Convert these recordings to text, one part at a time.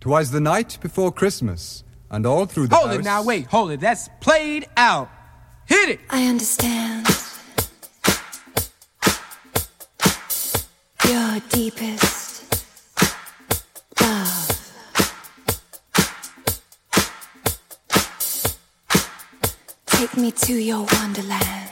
Twas the night before Christmas, and all through the Hold house... it now, wait, hold it. That's played out. Hit it! I understand. Your deepest love. Take me to your wonderland.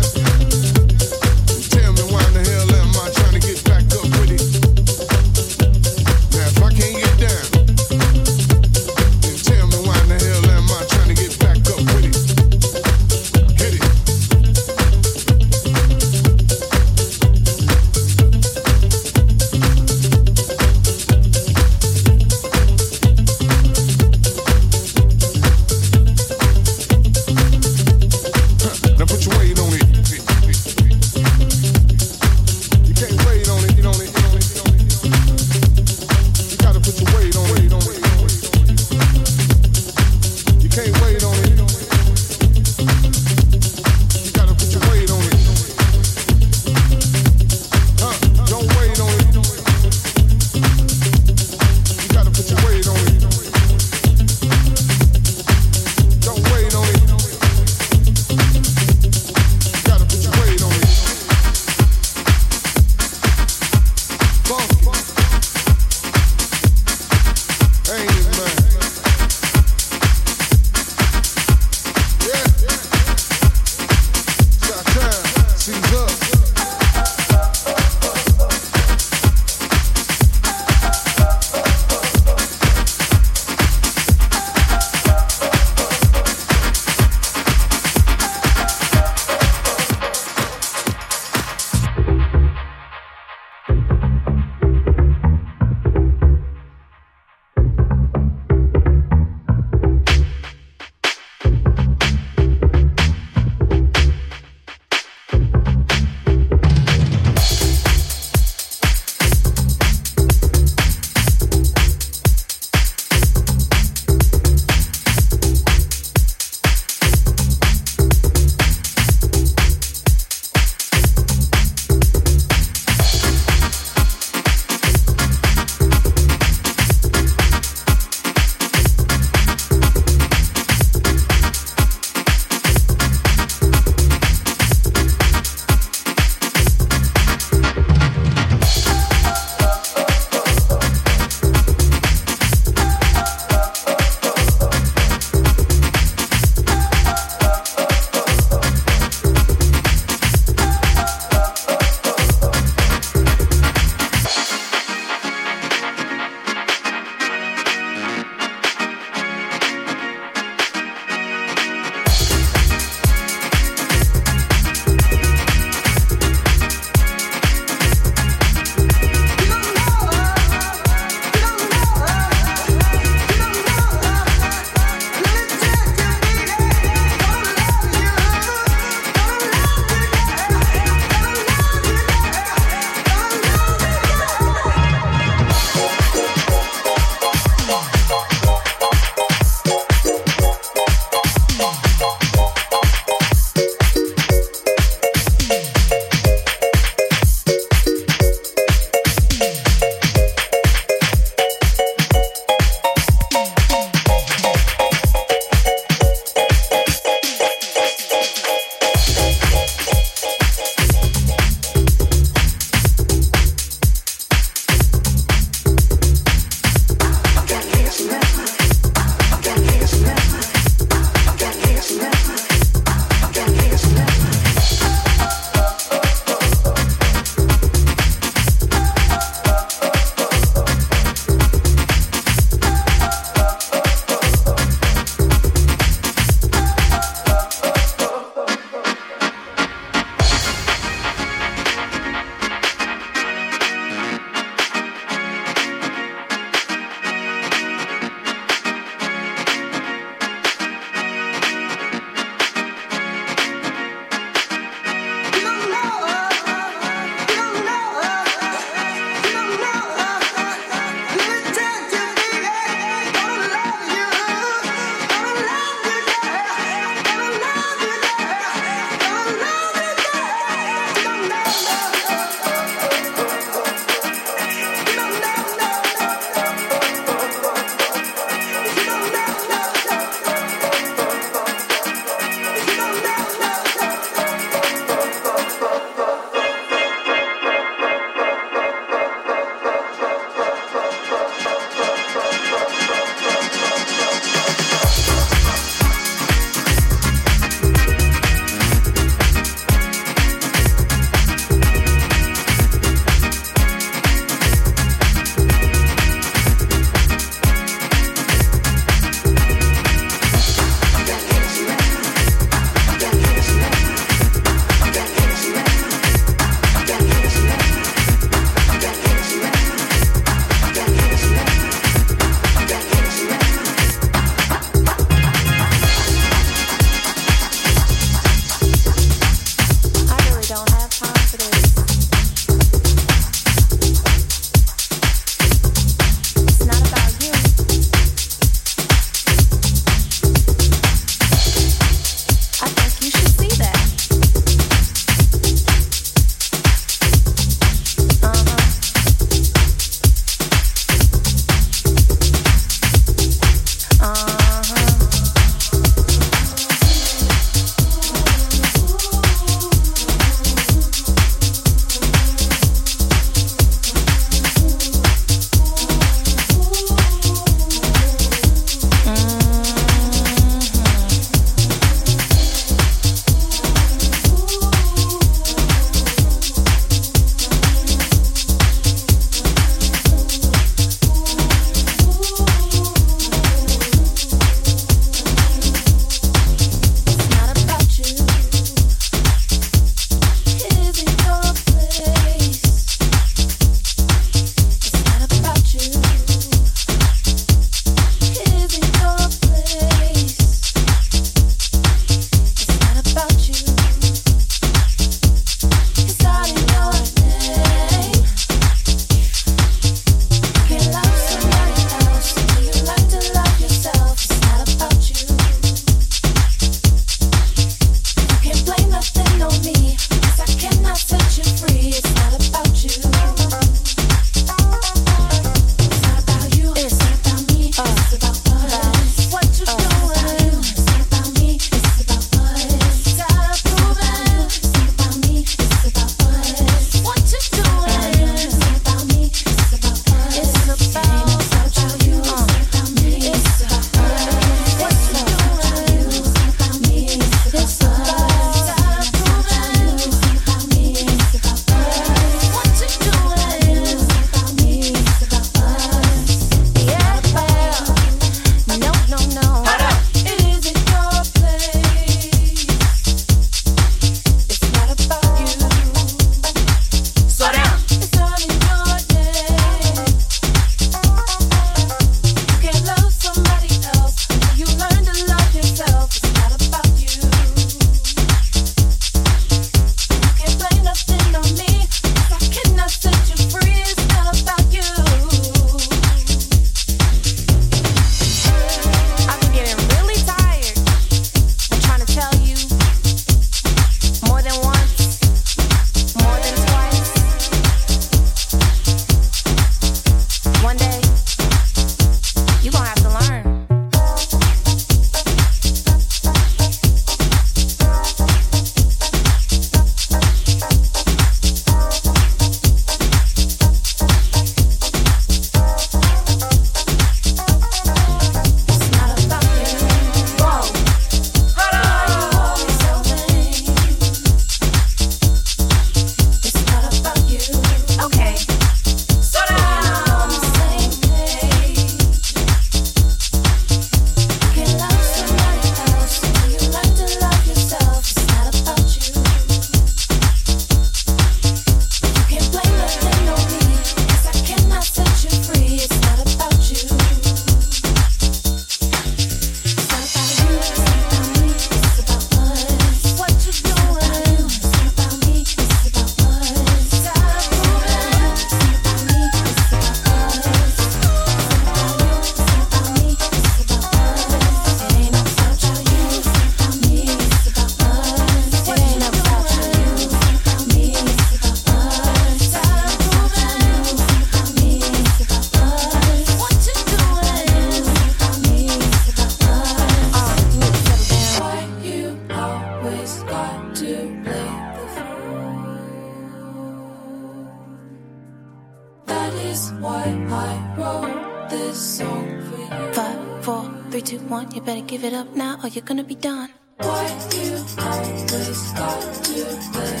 That is why I wrote this song for you. Five, four, three, two, one. You better give it up now, or you're gonna be done. Why you always got to live?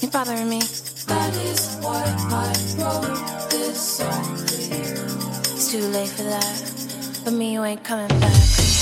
You're bothering me. That is why I wrote this song for you. It's too late for that, but me, you ain't coming back.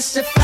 testify.